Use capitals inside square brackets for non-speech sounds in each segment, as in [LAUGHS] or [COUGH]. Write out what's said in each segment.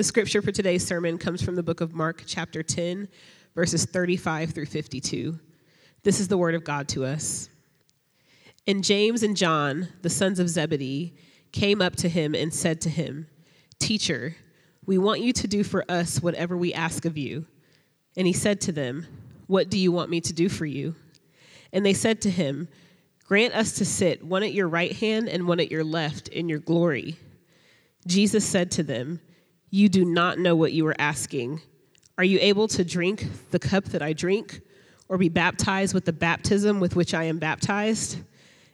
The scripture for today's sermon comes from the book of Mark, chapter 10, verses 35 through 52. This is the word of God to us. And James and John, the sons of Zebedee, came up to him and said to him, Teacher, we want you to do for us whatever we ask of you. And he said to them, What do you want me to do for you? And they said to him, Grant us to sit, one at your right hand and one at your left, in your glory. Jesus said to them, You do not know what you are asking. Are you able to drink the cup that I drink, or be baptized with the baptism with which I am baptized?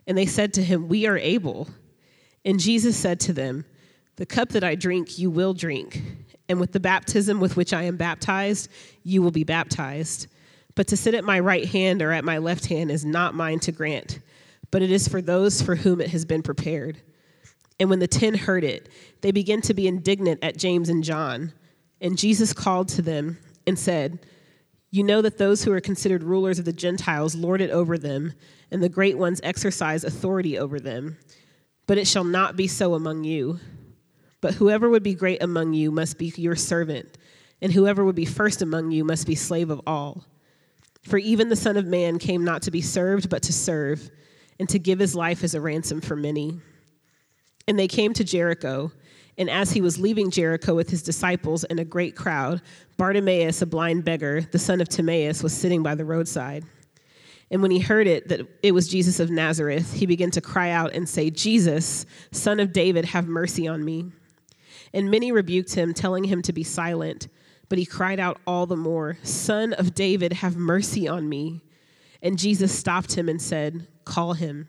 And they said to him, We are able. And Jesus said to them, The cup that I drink, you will drink, and with the baptism with which I am baptized, you will be baptized. But to sit at my right hand or at my left hand is not mine to grant, but it is for those for whom it has been prepared. And when the ten heard it, they began to be indignant at James and John. And Jesus called to them and said, You know that those who are considered rulers of the Gentiles lord it over them, and the great ones exercise authority over them. But it shall not be so among you. But whoever would be great among you must be your servant, and whoever would be first among you must be slave of all. For even the Son of Man came not to be served, but to serve, and to give his life as a ransom for many. And they came to Jericho. And as he was leaving Jericho with his disciples and a great crowd, Bartimaeus, a blind beggar, the son of Timaeus, was sitting by the roadside. And when he heard it, that it was Jesus of Nazareth, he began to cry out and say, Jesus, son of David, have mercy on me. And many rebuked him, telling him to be silent. But he cried out all the more, Son of David, have mercy on me. And Jesus stopped him and said, Call him.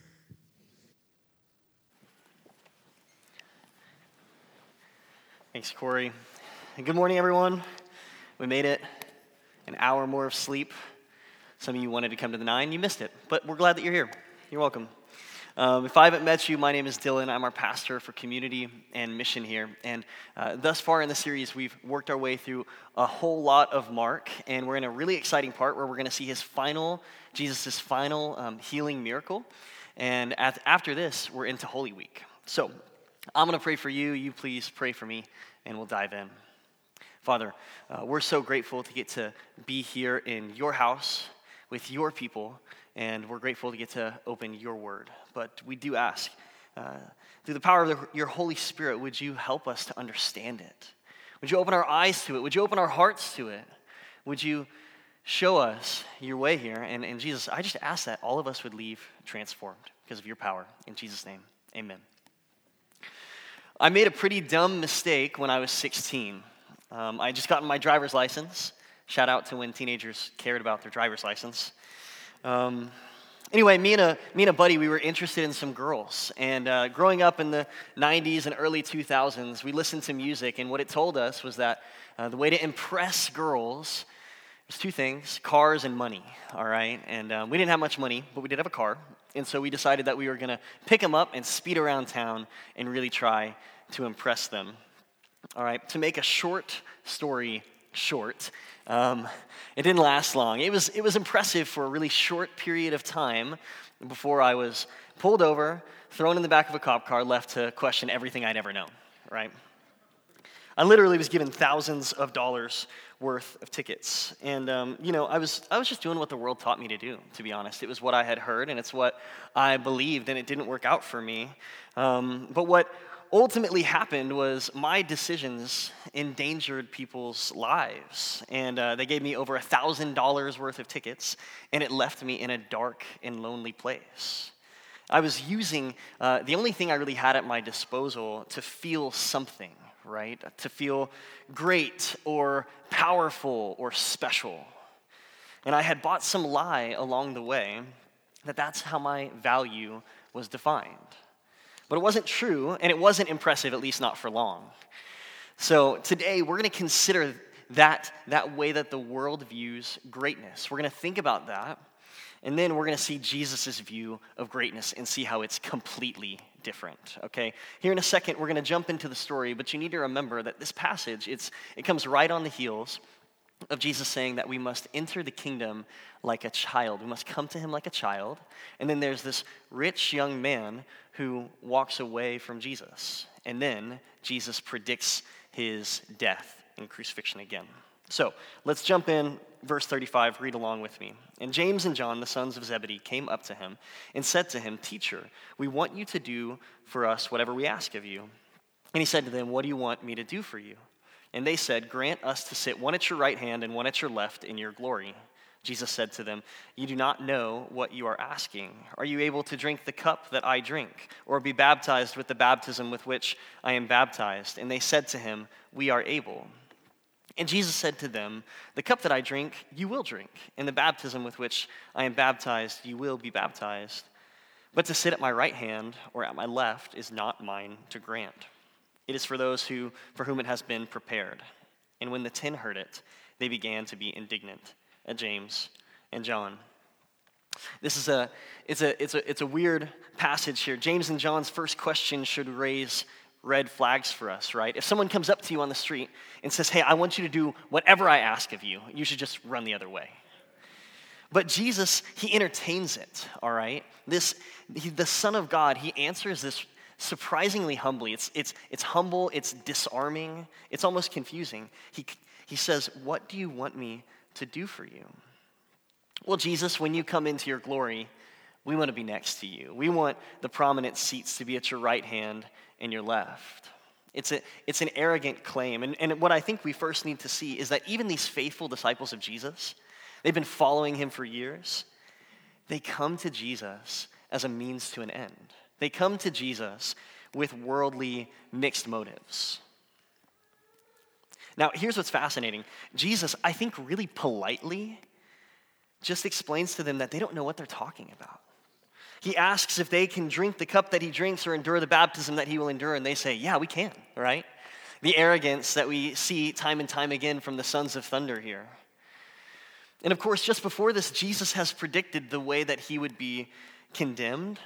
Thanks, Corey. Good morning, everyone. We made it an hour more of sleep. Some of you wanted to come to the nine, you missed it, but we're glad that you're here. You're welcome. Um, if I haven't met you, my name is Dylan. I'm our pastor for community and mission here. And uh, thus far in the series, we've worked our way through a whole lot of Mark, and we're in a really exciting part where we're going to see his final, Jesus' final um, healing miracle. And at, after this, we're into Holy Week. So I'm going to pray for you. You please pray for me, and we'll dive in. Father, uh, we're so grateful to get to be here in your house with your people, and we're grateful to get to open your word. But we do ask, uh, through the power of the, your Holy Spirit, would you help us to understand it? Would you open our eyes to it? Would you open our hearts to it? Would you show us your way here? And, and Jesus, I just ask that all of us would leave transformed because of your power. In Jesus' name, amen. I made a pretty dumb mistake when I was 16. Um, I just gotten my driver's license. Shout out to when teenagers cared about their driver's license. Um, anyway, me and, a, me and a buddy, we were interested in some girls. And uh, growing up in the 90s and early 2000s, we listened to music, and what it told us was that uh, the way to impress girls was two things cars and money, all right? And um, we didn't have much money, but we did have a car. And so we decided that we were going to pick them up and speed around town and really try to impress them. All right, to make a short story short, um, it didn't last long. It was, it was impressive for a really short period of time before I was pulled over, thrown in the back of a cop car, left to question everything I'd ever known, right? I literally was given thousands of dollars worth of tickets. And, um, you know, I was, I was just doing what the world taught me to do, to be honest. It was what I had heard, and it's what I believed, and it didn't work out for me. Um, but what ultimately happened was my decisions endangered people's lives. And uh, they gave me over $1,000 worth of tickets, and it left me in a dark and lonely place. I was using uh, the only thing I really had at my disposal to feel something right? To feel great or powerful or special. And I had bought some lie along the way that that's how my value was defined. But it wasn't true, and it wasn't impressive, at least not for long. So today, we're going to consider that, that way that the world views greatness. We're going to think about that. And then we're going to see Jesus' view of greatness and see how it's completely different. Okay? Here in a second, we're going to jump into the story, but you need to remember that this passage, it's, it comes right on the heels of Jesus saying that we must enter the kingdom like a child. We must come to him like a child. And then there's this rich young man who walks away from Jesus. And then Jesus predicts his death and crucifixion again. So let's jump in, verse 35, read along with me. And James and John, the sons of Zebedee, came up to him and said to him, Teacher, we want you to do for us whatever we ask of you. And he said to them, What do you want me to do for you? And they said, Grant us to sit one at your right hand and one at your left in your glory. Jesus said to them, You do not know what you are asking. Are you able to drink the cup that I drink, or be baptized with the baptism with which I am baptized? And they said to him, We are able. And Jesus said to them, The cup that I drink, you will drink, and the baptism with which I am baptized, you will be baptized. But to sit at my right hand or at my left is not mine to grant. It is for those who, for whom it has been prepared. And when the ten heard it, they began to be indignant at James and John. This is a, it's a, it's a, it's a weird passage here. James and John's first question should raise red flags for us, right? If someone comes up to you on the street and says, Hey, I want you to do whatever I ask of you, you should just run the other way. But Jesus, he entertains it, all right? This, he, the Son of God, he answers this surprisingly humbly. It's, it's, it's humble, it's disarming, it's almost confusing. He, he says, What do you want me to do for you? Well, Jesus, when you come into your glory, we want to be next to you. We want the prominent seats to be at your right hand and you're left. It's, a, it's an arrogant claim. And, and what I think we first need to see is that even these faithful disciples of Jesus, they've been following him for years, they come to Jesus as a means to an end. They come to Jesus with worldly mixed motives. Now, here's what's fascinating Jesus, I think, really politely just explains to them that they don't know what they're talking about. He asks if they can drink the cup that he drinks or endure the baptism that he will endure, and they say, Yeah, we can, right? The arrogance that we see time and time again from the sons of thunder here. And of course, just before this, Jesus has predicted the way that he would be condemned,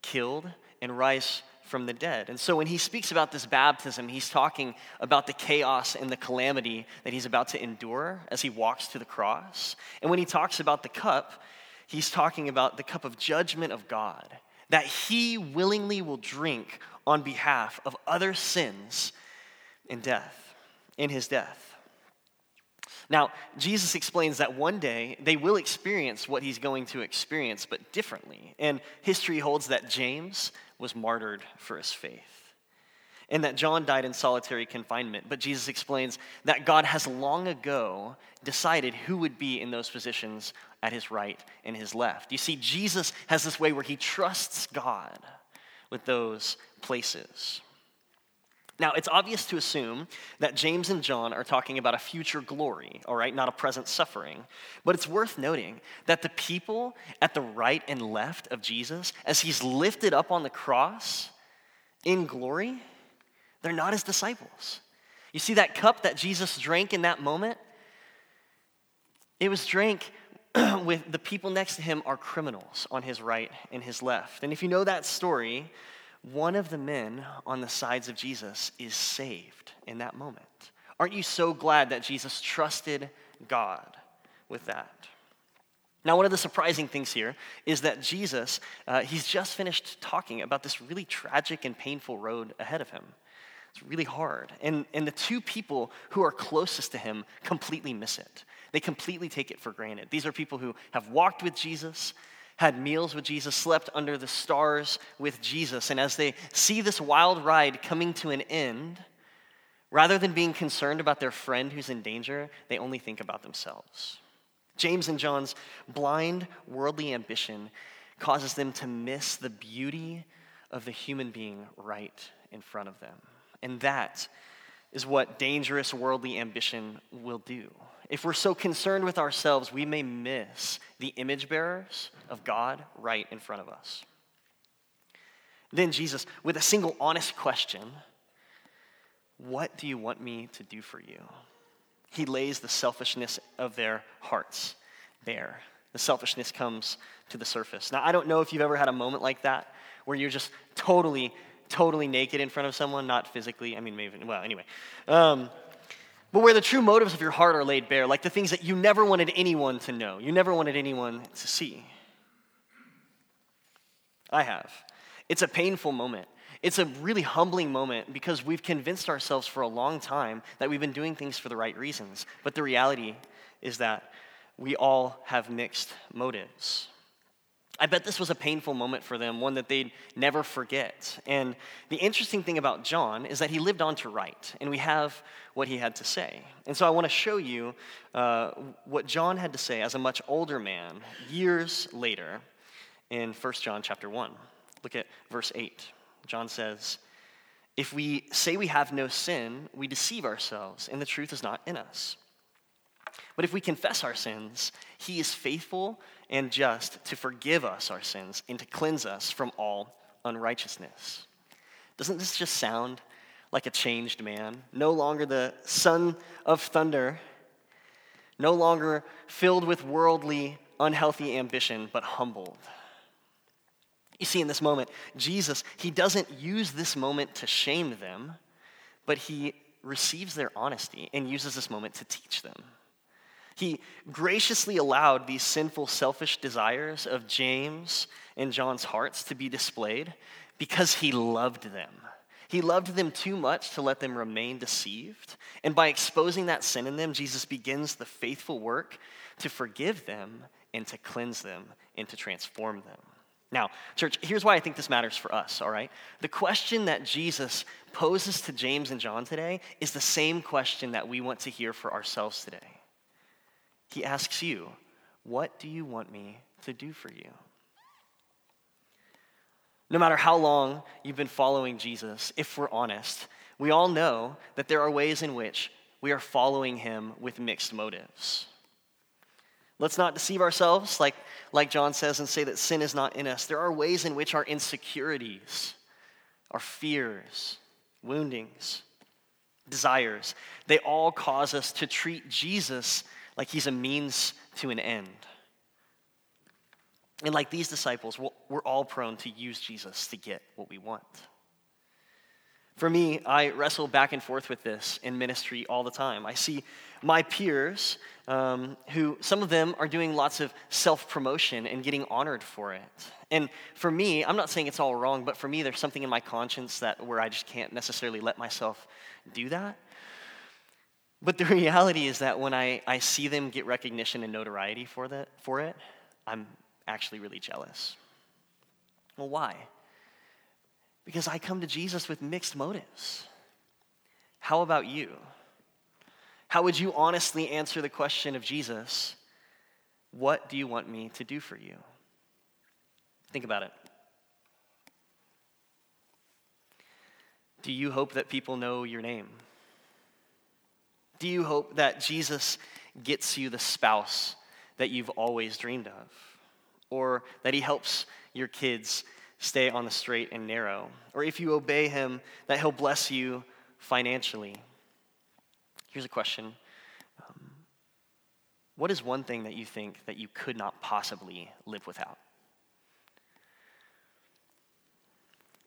killed, and rise from the dead. And so when he speaks about this baptism, he's talking about the chaos and the calamity that he's about to endure as he walks to the cross. And when he talks about the cup, he's talking about the cup of judgment of God that he willingly will drink on behalf of other sins in death, in his death. Now, Jesus explains that one day they will experience what he's going to experience, but differently. And history holds that James was martyred for his faith and that John died in solitary confinement. But Jesus explains that God has long ago decided who would be in those positions at his right and his left. You see, Jesus has this way where he trusts God with those places. Now, it's obvious to assume that James and John are talking about a future glory, all right, not a present suffering. But it's worth noting that the people at the right and left of Jesus, as he's lifted up on the cross in glory, they're not his disciples. You see that cup that Jesus drank in that moment? It was drank [CLEARS THROAT] with the people next to him are criminals on his right and his left. And if you know that story, one of the men on the sides of Jesus is saved in that moment. Aren't you so glad that Jesus trusted God with that? Now, one of the surprising things here is that Jesus, uh, he's just finished talking about this really tragic and painful road ahead of him. It's really hard. And, and the two people who are closest to him completely miss it. They completely take it for granted. These are people who have walked with Jesus, had meals with Jesus, slept under the stars with Jesus. And as they see this wild ride coming to an end, rather than being concerned about their friend who's in danger, they only think about themselves. James and John's blind worldly ambition causes them to miss the beauty of the human being right in front of them. And that is what dangerous worldly ambition will do. If we're so concerned with ourselves, we may miss the image bearers of God right in front of us. Then Jesus, with a single honest question, what do you want me to do for you? He lays the selfishness of their hearts bare. The selfishness comes to the surface. Now, I don't know if you've ever had a moment like that where you're just totally, totally naked in front of someone, not physically. I mean, maybe, well, anyway. Um, but where the true motives of your heart are laid bare, like the things that you never wanted anyone to know, you never wanted anyone to see. I have. It's a painful moment. It's a really humbling moment because we've convinced ourselves for a long time that we've been doing things for the right reasons. But the reality is that we all have mixed motives. I bet this was a painful moment for them, one that they'd never forget. And the interesting thing about John is that he lived on to write, and we have what he had to say. And so I want to show you uh, what John had to say as a much older man years later in 1 John chapter 1. Look at verse 8. John says, If we say we have no sin, we deceive ourselves, and the truth is not in us. But if we confess our sins, he is faithful and just to forgive us our sins and to cleanse us from all unrighteousness. Doesn't this just sound like a changed man? No longer the son of thunder, no longer filled with worldly, unhealthy ambition, but humbled. You see, in this moment, Jesus, he doesn't use this moment to shame them, but he receives their honesty and uses this moment to teach them. He graciously allowed these sinful, selfish desires of James and John's hearts to be displayed because he loved them. He loved them too much to let them remain deceived. And by exposing that sin in them, Jesus begins the faithful work to forgive them and to cleanse them and to transform them. Now, church, here's why I think this matters for us, all right? The question that Jesus poses to James and John today is the same question that we want to hear for ourselves today. He asks you, What do you want me to do for you? No matter how long you've been following Jesus, if we're honest, we all know that there are ways in which we are following him with mixed motives. Let's not deceive ourselves, like, like John says, and say that sin is not in us. There are ways in which our insecurities, our fears, woundings, desires, they all cause us to treat Jesus like he's a means to an end. And like these disciples, we're all prone to use Jesus to get what we want. For me, I wrestle back and forth with this in ministry all the time. I see my peers, um, who some of them are doing lots of self promotion and getting honored for it. And for me, I'm not saying it's all wrong, but for me, there's something in my conscience that where I just can't necessarily let myself do that. But the [LAUGHS] reality is that when I, I see them get recognition and notoriety for, that, for it, I'm actually really jealous. Well, why? Because I come to Jesus with mixed motives. How about you? How would you honestly answer the question of Jesus, What do you want me to do for you? Think about it. Do you hope that people know your name? Do you hope that Jesus gets you the spouse that you've always dreamed of? Or that he helps your kids stay on the straight and narrow? Or if you obey him, that he'll bless you financially? Here's a question um, What is one thing that you think that you could not possibly live without?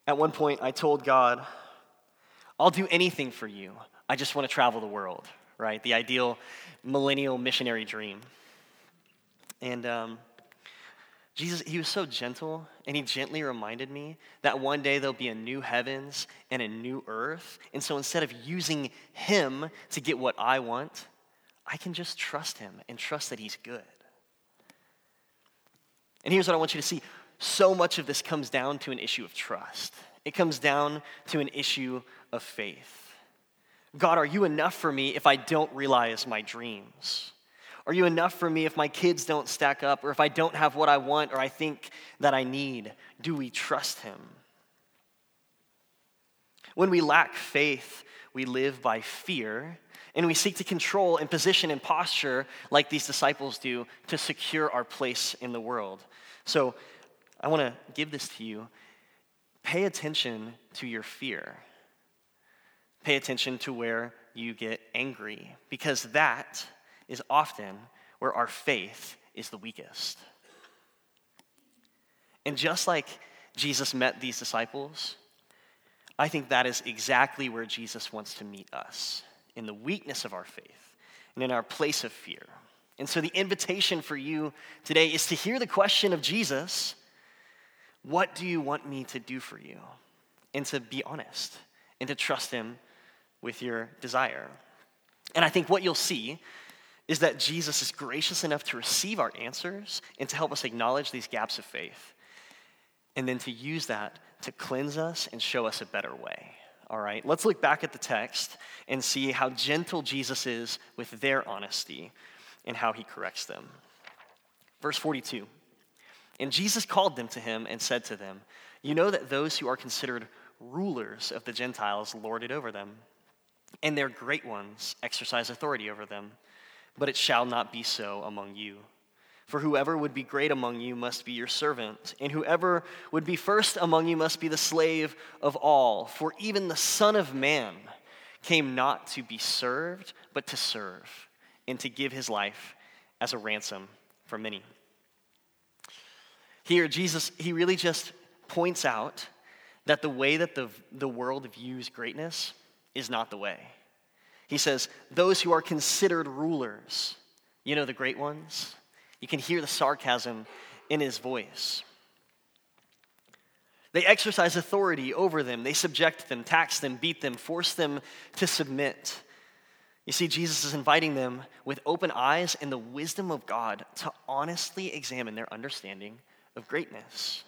At one point, I told God, I'll do anything for you. I just want to travel the world right? The ideal millennial missionary dream. And um, Jesus, he was so gentle, and he gently reminded me that one day there'll be a new heavens and a new earth. And so instead of using him to get what I want, I can just trust him and trust that he's good. And here's what I want you to see so much of this comes down to an issue of trust, it comes down to an issue of faith. God, are you enough for me if I don't realize my dreams? Are you enough for me if my kids don't stack up or if I don't have what I want or I think that I need? Do we trust Him? When we lack faith, we live by fear and we seek to control and position and posture like these disciples do to secure our place in the world. So I want to give this to you. Pay attention to your fear. Pay attention to where you get angry, because that is often where our faith is the weakest. And just like Jesus met these disciples, I think that is exactly where Jesus wants to meet us in the weakness of our faith and in our place of fear. And so, the invitation for you today is to hear the question of Jesus What do you want me to do for you? And to be honest and to trust Him with your desire. And I think what you'll see is that Jesus is gracious enough to receive our answers and to help us acknowledge these gaps of faith, and then to use that to cleanse us and show us a better way. All right, let's look back at the text and see how gentle Jesus is with their honesty and how he corrects them. Verse 42 And Jesus called them to him and said to them, You know that those who are considered rulers of the Gentiles lord it over them, and their great ones exercise authority over them. But it shall not be so among you. For whoever would be great among you must be your servant, and whoever would be first among you must be the slave of all. For even the Son of Man came not to be served, but to serve, and to give his life as a ransom for many. Here, Jesus, he really just points out that the way that the, the world views greatness is not the way. He says, Those who are considered rulers, you know, the great ones, you can hear the sarcasm in his voice. They exercise authority over them. They subject them, tax them, beat them, force them to submit. You see, Jesus is inviting them with open eyes and the wisdom of God to honestly examine their understanding of greatness.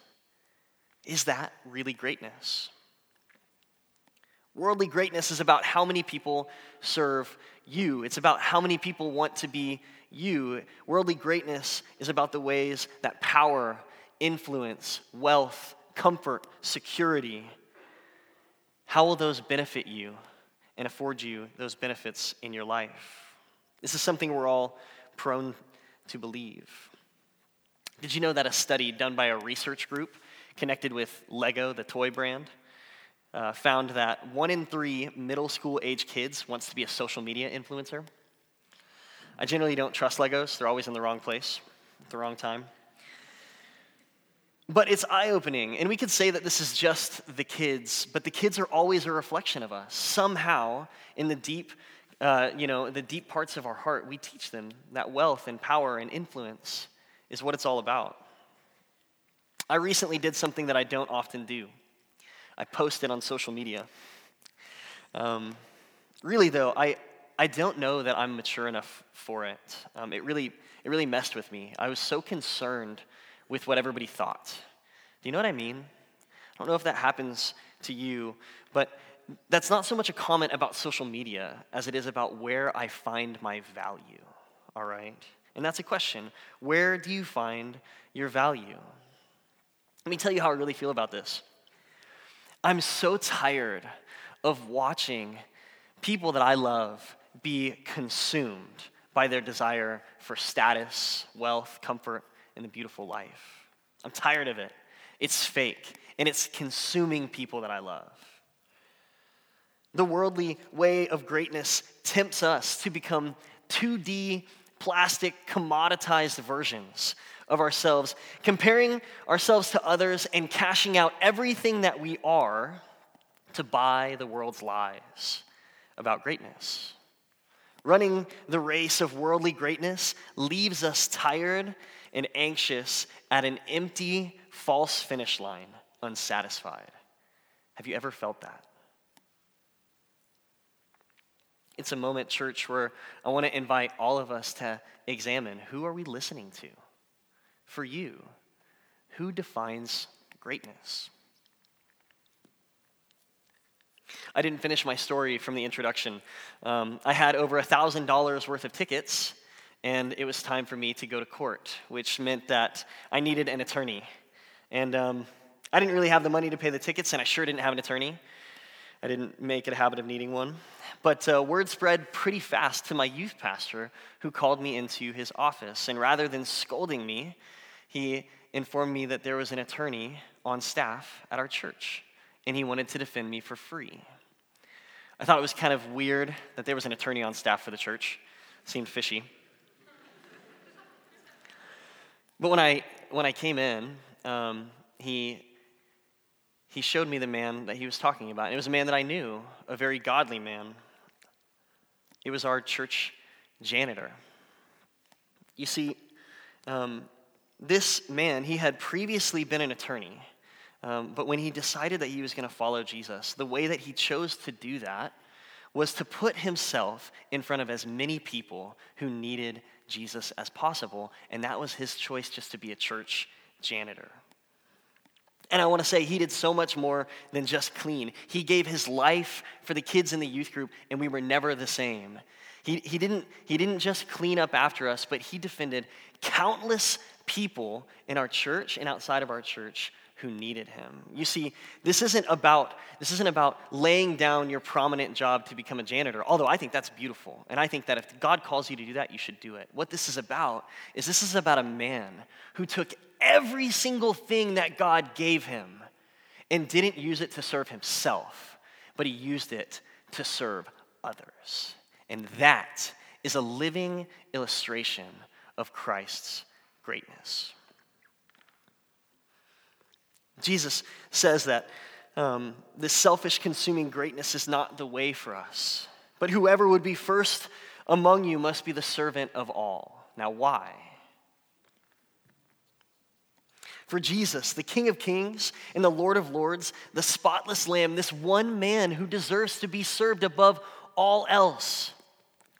Is that really greatness? Worldly greatness is about how many people serve you, it's about how many people want to be you. Worldly greatness is about the ways that power, influence, wealth, comfort, security, how will those benefit you and afford you those benefits in your life? This is something we're all prone to believe. Did you know that a study done by a research group connected with Lego, the toy brand, uh, found that one in three middle school age kids wants to be a social media influencer? I generally don't trust Legos, they're always in the wrong place at the wrong time. But it's eye opening, and we could say that this is just the kids, but the kids are always a reflection of us. Somehow, in the deep, uh, you know, the deep parts of our heart, we teach them that wealth and power and influence is what it's all about. I recently did something that I don't often do. I posted it on social media. Um, really, though, I, I don't know that I'm mature enough for it. Um, it, really, it really messed with me. I was so concerned with what everybody thought. Do you know what I mean? I don't know if that happens to you, but that's not so much a comment about social media as it is about where I find my value, all right? And that's a question. Where do you find your value? Let me tell you how I really feel about this. I'm so tired of watching people that I love be consumed by their desire for status, wealth, comfort, and a beautiful life. I'm tired of it. It's fake, and it's consuming people that I love. The worldly way of greatness tempts us to become 2D, plastic, commoditized versions of ourselves, comparing ourselves to others and cashing out everything that we are to buy the world's lies about greatness. Running the race of worldly greatness leaves us tired and anxious at an empty, false finish line, unsatisfied. Have you ever felt that? It's a moment, church, where I want to invite all of us to examine who are we listening to? For you, who defines greatness? I didn't finish my story from the introduction. Um, I had over $1,000 worth of tickets, and it was time for me to go to court, which meant that I needed an attorney. And um, I didn't really have the money to pay the tickets, and I sure didn't have an attorney. I didn't make it a habit of needing one. But uh, word spread pretty fast to my youth pastor, who called me into his office. And rather than scolding me, he informed me that there was an attorney on staff at our church and he wanted to defend me for free. I thought it was kind of weird that there was an attorney on staff for the church. Seemed fishy. But when I, when I came in, um, he, he showed me the man that he was talking about. And it was a man that I knew, a very godly man. It was our church janitor. You see, um, this man, he had previously been an attorney. Um, but when he decided that he was going to follow Jesus, the way that he chose to do that was to put himself in front of as many people who needed Jesus as possible. And that was his choice just to be a church janitor. And I want to say he did so much more than just clean. He gave his life for the kids in the youth group, and we were never the same. He, he, didn't, he didn't just clean up after us, but he defended countless people in our church and outside of our church who needed him. You see, this isn't about this isn't about laying down your prominent job to become a janitor. Although I think that's beautiful. And I think that if God calls you to do that, you should do it. What this is about is this is about a man who took every single thing that God gave him and didn't use it to serve himself, but he used it to serve others. And that is a living illustration of Christ's greatness. Jesus says that um, this selfish, consuming greatness is not the way for us. But whoever would be first among you must be the servant of all. Now, why? For Jesus, the King of Kings and the Lord of Lords, the spotless Lamb, this one man who deserves to be served above all else.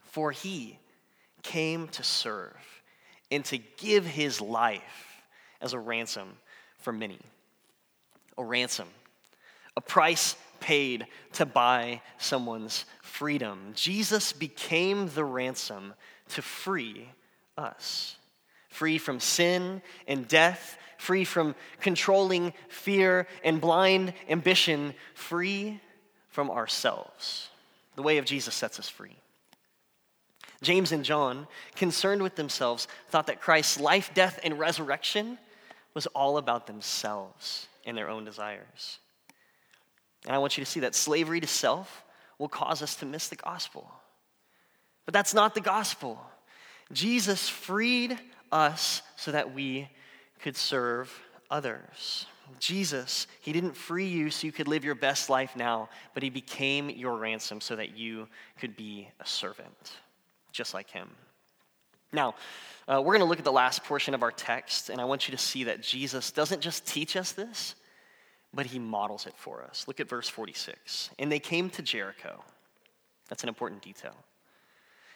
For he came to serve and to give his life as a ransom for many a ransom, a price paid to buy someone's freedom. Jesus became the ransom to free us, free from sin and death, free from controlling fear and blind ambition, free from ourselves. The way of Jesus sets us free. James and John, concerned with themselves, thought that Christ's life, death, and resurrection was all about themselves and their own desires. And I want you to see that slavery to self will cause us to miss the gospel. But that's not the gospel. Jesus freed us so that we could serve others. Jesus, He didn't free you so you could live your best life now, but He became your ransom so that you could be a servant, just like Him. Now, uh, we're going to look at the last portion of our text, and I want you to see that Jesus doesn't just teach us this, but he models it for us. Look at verse 46. And they came to Jericho. That's an important detail.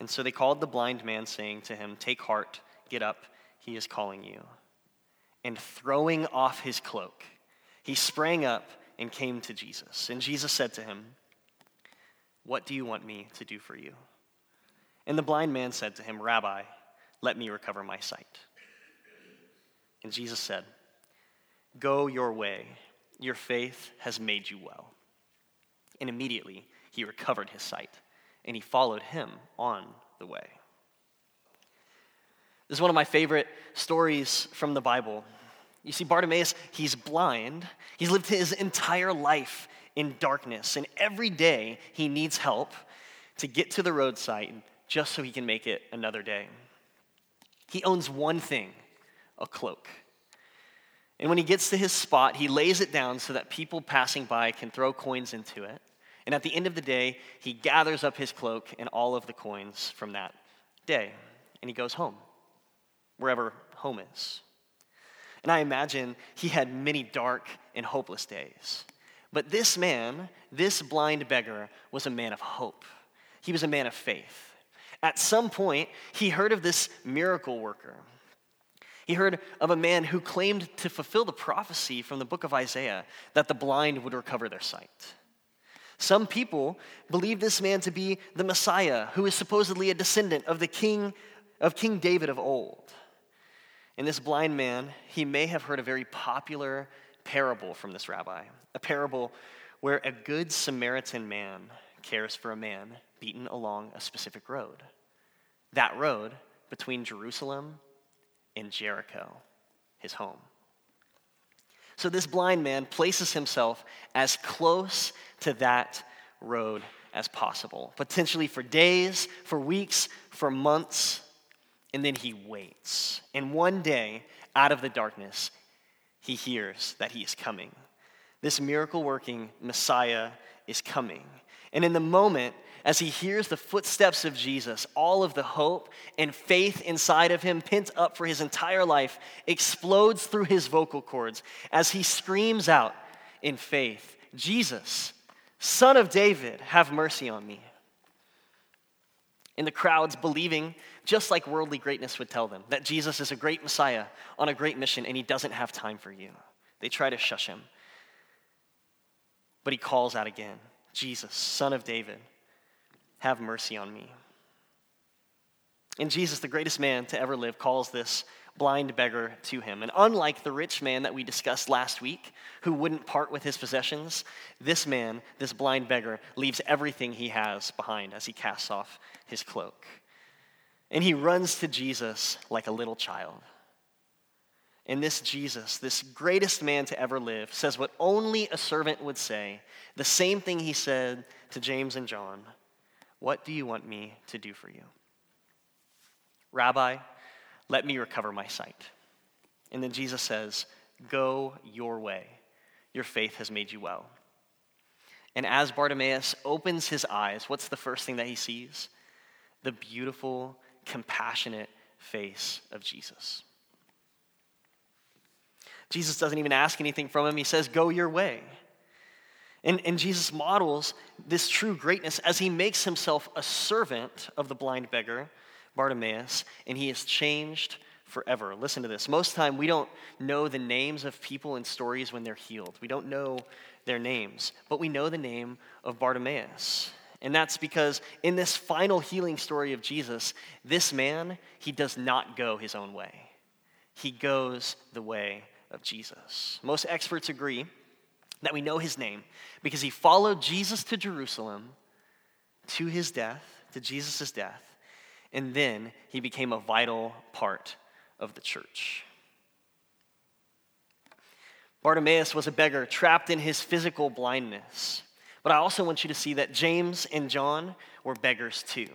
And so they called the blind man, saying to him, Take heart, get up, he is calling you. And throwing off his cloak, he sprang up and came to Jesus. And Jesus said to him, What do you want me to do for you? And the blind man said to him, Rabbi, let me recover my sight. And Jesus said, Go your way, your faith has made you well. And immediately he recovered his sight, and he followed him on the way. This is one of my favorite stories from the Bible. You see, Bartimaeus, he's blind. He's lived his entire life in darkness, and every day he needs help to get to the roadside just so he can make it another day. He owns one thing a cloak. And when he gets to his spot, he lays it down so that people passing by can throw coins into it. And at the end of the day, he gathers up his cloak and all of the coins from that day. And he goes home, wherever home is. And I imagine he had many dark and hopeless days. But this man, this blind beggar, was a man of hope. He was a man of faith. At some point, he heard of this miracle worker he heard of a man who claimed to fulfill the prophecy from the book of Isaiah that the blind would recover their sight. Some people believe this man to be the Messiah, who is supposedly a descendant of the king of King David of old. And this blind man, he may have heard a very popular parable from this rabbi, a parable where a good Samaritan man cares for a man beaten along a specific road. That road between Jerusalem and Jericho, his home. So this blind man places himself as close to that road as possible, potentially for days, for weeks, for months, and then he waits. And one day, out of the darkness, he hears that he is coming. This miracle working Messiah is coming. And in the moment, as he hears the footsteps of Jesus, all of the hope and faith inside of him, pent up for his entire life, explodes through his vocal cords as he screams out in faith Jesus, Son of David, have mercy on me. And the crowds believing, just like worldly greatness would tell them, that Jesus is a great Messiah on a great mission and he doesn't have time for you. They try to shush him. But he calls out again Jesus, Son of David, have mercy on me. And Jesus, the greatest man to ever live, calls this blind beggar to him. And unlike the rich man that we discussed last week, who wouldn't part with his possessions, this man, this blind beggar, leaves everything he has behind as he casts off his cloak. And he runs to Jesus like a little child. And this Jesus, this greatest man to ever live, says what only a servant would say, the same thing he said to James and John What do you want me to do for you? Rabbi, let me recover my sight. And then Jesus says, Go your way. Your faith has made you well. And as Bartimaeus opens his eyes, what's the first thing that he sees? The beautiful, compassionate face of Jesus. Jesus doesn't even ask anything from him. He says, Go your way. And, and Jesus models this true greatness as he makes himself a servant of the blind beggar, Bartimaeus, and he is changed forever. Listen to this. Most time we don't know the names of people in stories when they're healed. We don't know their names, but we know the name of Bartimaeus. And that's because in this final healing story of Jesus, this man, he does not go his own way. He goes the way of Jesus. Most experts agree that we know his name because he followed Jesus to Jerusalem to his death, to Jesus' death, and then he became a vital part of the church. Bartimaeus was a beggar trapped in his physical blindness. But I also want you to see that James and John were beggars too.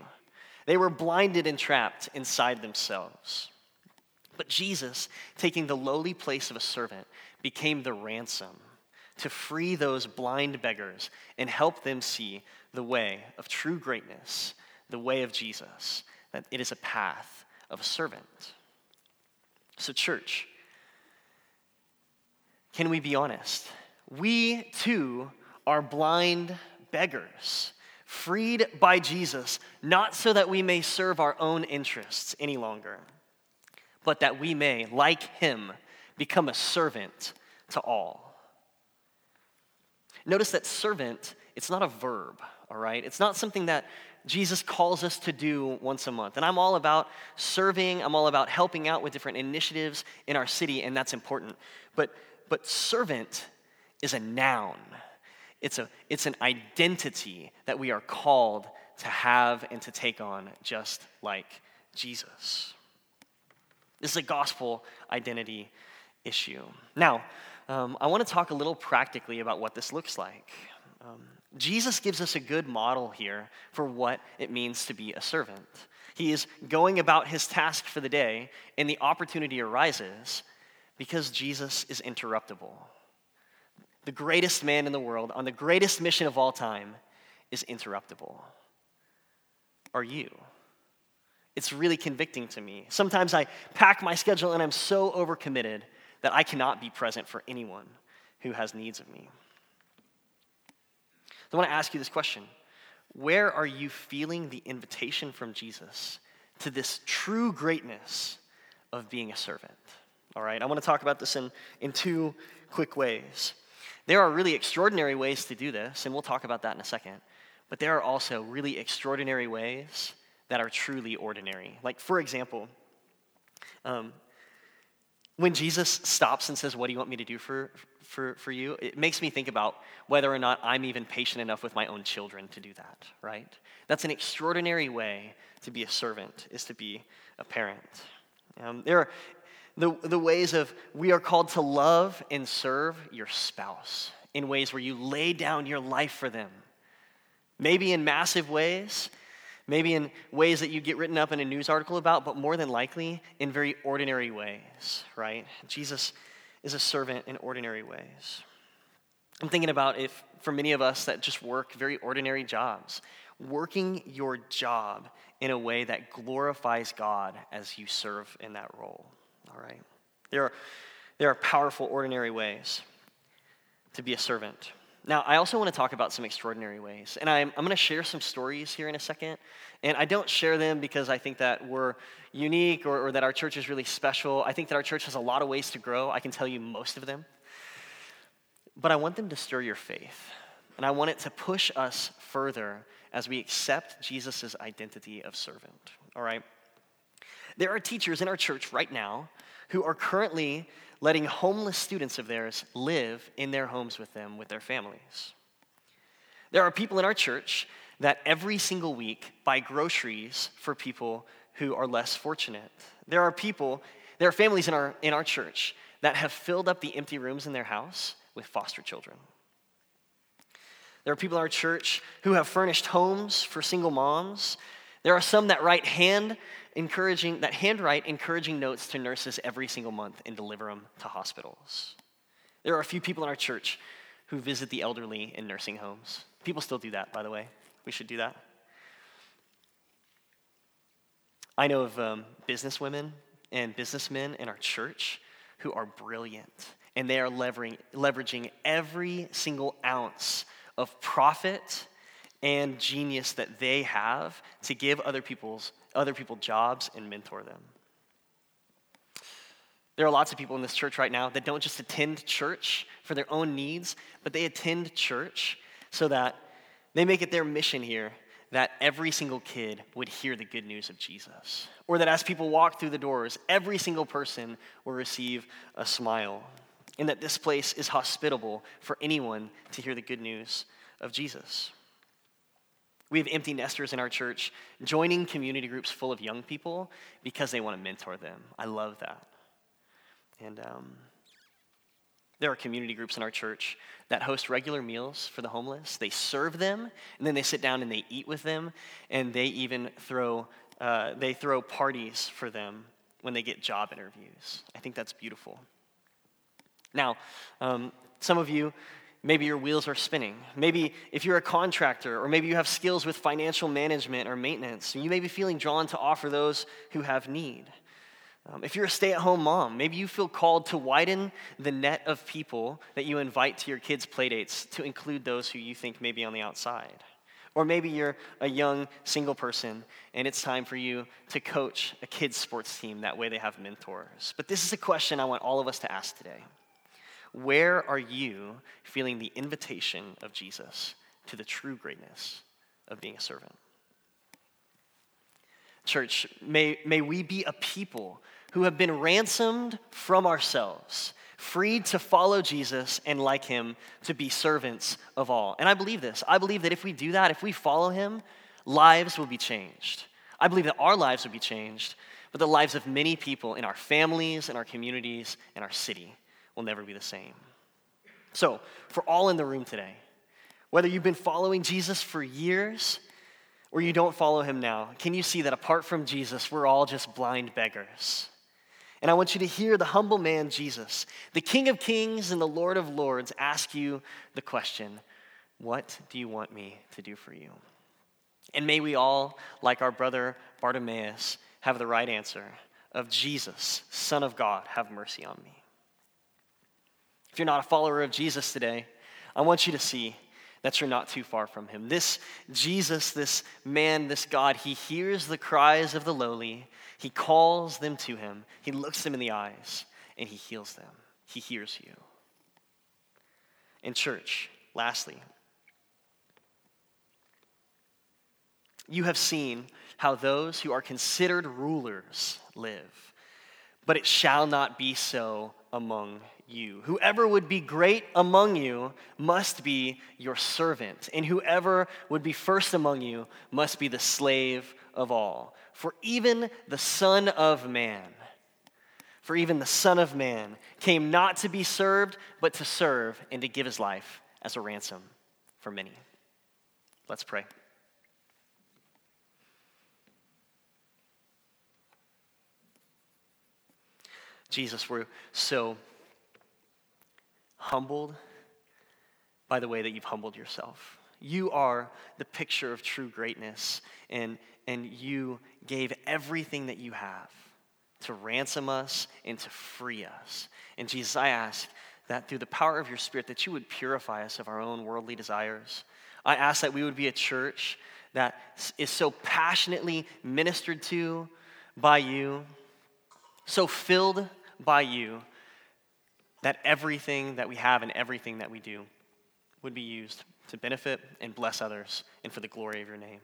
They were blinded and trapped inside themselves. But Jesus, taking the lowly place of a servant, became the ransom to free those blind beggars and help them see the way of true greatness, the way of Jesus, that it is a path of a servant. So, church, can we be honest? We too are blind beggars, freed by Jesus, not so that we may serve our own interests any longer but that we may, like him, become a servant to all. Notice that servant, it's not a verb, all right? It's not something that Jesus calls us to do once a month. And I'm all about serving, I'm all about helping out with different initiatives in our city, and that's important. But, but servant is a noun, it's, a, it's an identity that we are called to have and to take on, just like Jesus. This is a gospel identity issue. Now, um, I want to talk a little practically about what this looks like. Um, Jesus gives us a good model here for what it means to be a servant. He is going about his task for the day, and the opportunity arises because Jesus is interruptible. The greatest man in the world, on the greatest mission of all time, is interruptible. Are you? It's really convicting to me. Sometimes I pack my schedule and I'm so overcommitted that I cannot be present for anyone who has needs of me. So I want to ask you this question Where are you feeling the invitation from Jesus to this true greatness of being a servant? All right, I want to talk about this in, in two quick ways. There are really extraordinary ways to do this, and we'll talk about that in a second. But there are also really extraordinary ways that are truly ordinary. Like, for example, um, when Jesus stops and says, What do you want me to do for, for, for you? It makes me think about whether or not I'm even patient enough with my own children to do that, right? That's an extraordinary way to be a servant, is to be a parent. Um, there are the, the ways of we are called to love and serve your spouse in ways where you lay down your life for them. Maybe in massive ways, maybe in ways that you get written up in a news article about, but more than likely in very ordinary ways, right? Jesus is a servant in ordinary ways. I'm thinking about if, for many of us that just work very ordinary jobs, working your job in a way that glorifies God as you serve in that role, all right? There are, there are powerful, ordinary ways to be a servant. Now, I also want to talk about some extraordinary ways. And I'm, I'm going to share some stories here in a second. And I don't share them because I think that we're unique or, or that our church is really special. I think that our church has a lot of ways to grow. I can tell you most of them. But I want them to stir your faith. And I want it to push us further as we accept Jesus' identity of servant. All right? There are teachers in our church right now who are currently letting homeless students of theirs live in their homes with them, with their families. There are people in our church that every single week buy groceries for people who are less fortunate. There are people, there are families in our, in our church that have filled up the empty rooms in their house with foster children. There are people in our church who have furnished homes for single moms. There are some that write hand encouraging, that handwrite encouraging notes to nurses every single month and deliver them to hospitals. There are a few people in our church who visit the elderly in nursing homes. People still do that, by the way. We should do that. I know of um, businesswomen and businessmen in our church who are brilliant, and they are leveraging, leveraging every single ounce of profit and genius that they have to give other people's other people jobs and mentor them. There are lots of people in this church right now that don't just attend church for their own needs, but they attend church so that they make it their mission here that every single kid would hear the good news of Jesus. Or that as people walk through the doors, every single person will receive a smile. And that this place is hospitable for anyone to hear the good news of Jesus. We have empty nesters in our church joining community groups full of young people because they want to mentor them. I love that. And um, there are community groups in our church that host regular meals for the homeless. They serve them, and then they sit down and they eat with them, and they even throw uh, they throw parties for them when they get job interviews. I think that's beautiful. Now, um, some of you Maybe your wheels are spinning. Maybe if you're a contractor, or maybe you have skills with financial management or maintenance, you may be feeling drawn to offer those who have need. Um, if you're a stay at home mom, maybe you feel called to widen the net of people that you invite to your kids' playdates to include those who you think may be on the outside. Or maybe you're a young single person and it's time for you to coach a kids' sports team. That way they have mentors. But this is a question I want all of us to ask today. Where are you feeling the invitation of Jesus to the true greatness of being a servant? Church, may, may we be a people who have been ransomed from ourselves, freed to follow Jesus and, like him, to be servants of all. And I believe this. I believe that if we do that, if we follow him, lives will be changed. I believe that our lives will be changed, but the lives of many people in our families, in our communities, in our city will never be the same. So, for all in the room today, whether you've been following Jesus for years or you don't follow him now, can you see that apart from Jesus, we're all just blind beggars? And I want you to hear the humble man, Jesus, the King of Kings and the Lord of Lords, ask you the question What do you want me to do for you? And may we all, like our brother Bartimaeus, have the right answer of Jesus, Son of God, have mercy on me. If you're not a follower of Jesus today, I want you to see that you're not too far from him. This Jesus, this man, this God, he hears the cries of the lowly, he calls them to him, he looks them in the eyes, and he heals them. He hears you. In church, lastly, you have seen how those who are considered rulers live, but it shall not be so among you. Whoever would be great among you must be your servant, and whoever would be first among you must be the slave of all. For even the Son of Man, for even the Son of Man came not to be served, but to serve and to give his life as a ransom for many. Let's pray. Jesus, we're so humbled by the way that you've humbled yourself. You are the picture of true greatness, and, and you gave everything that you have to ransom us and to free us. And Jesus, I ask that through the power of your Spirit, that you would purify us of our own worldly desires. I ask that we would be a church that is so passionately ministered to by you, so filled by you, that everything that we have and everything that we do would be used to benefit and bless others and for the glory of your name.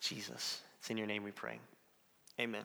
Jesus, it's in your name we pray. Amen.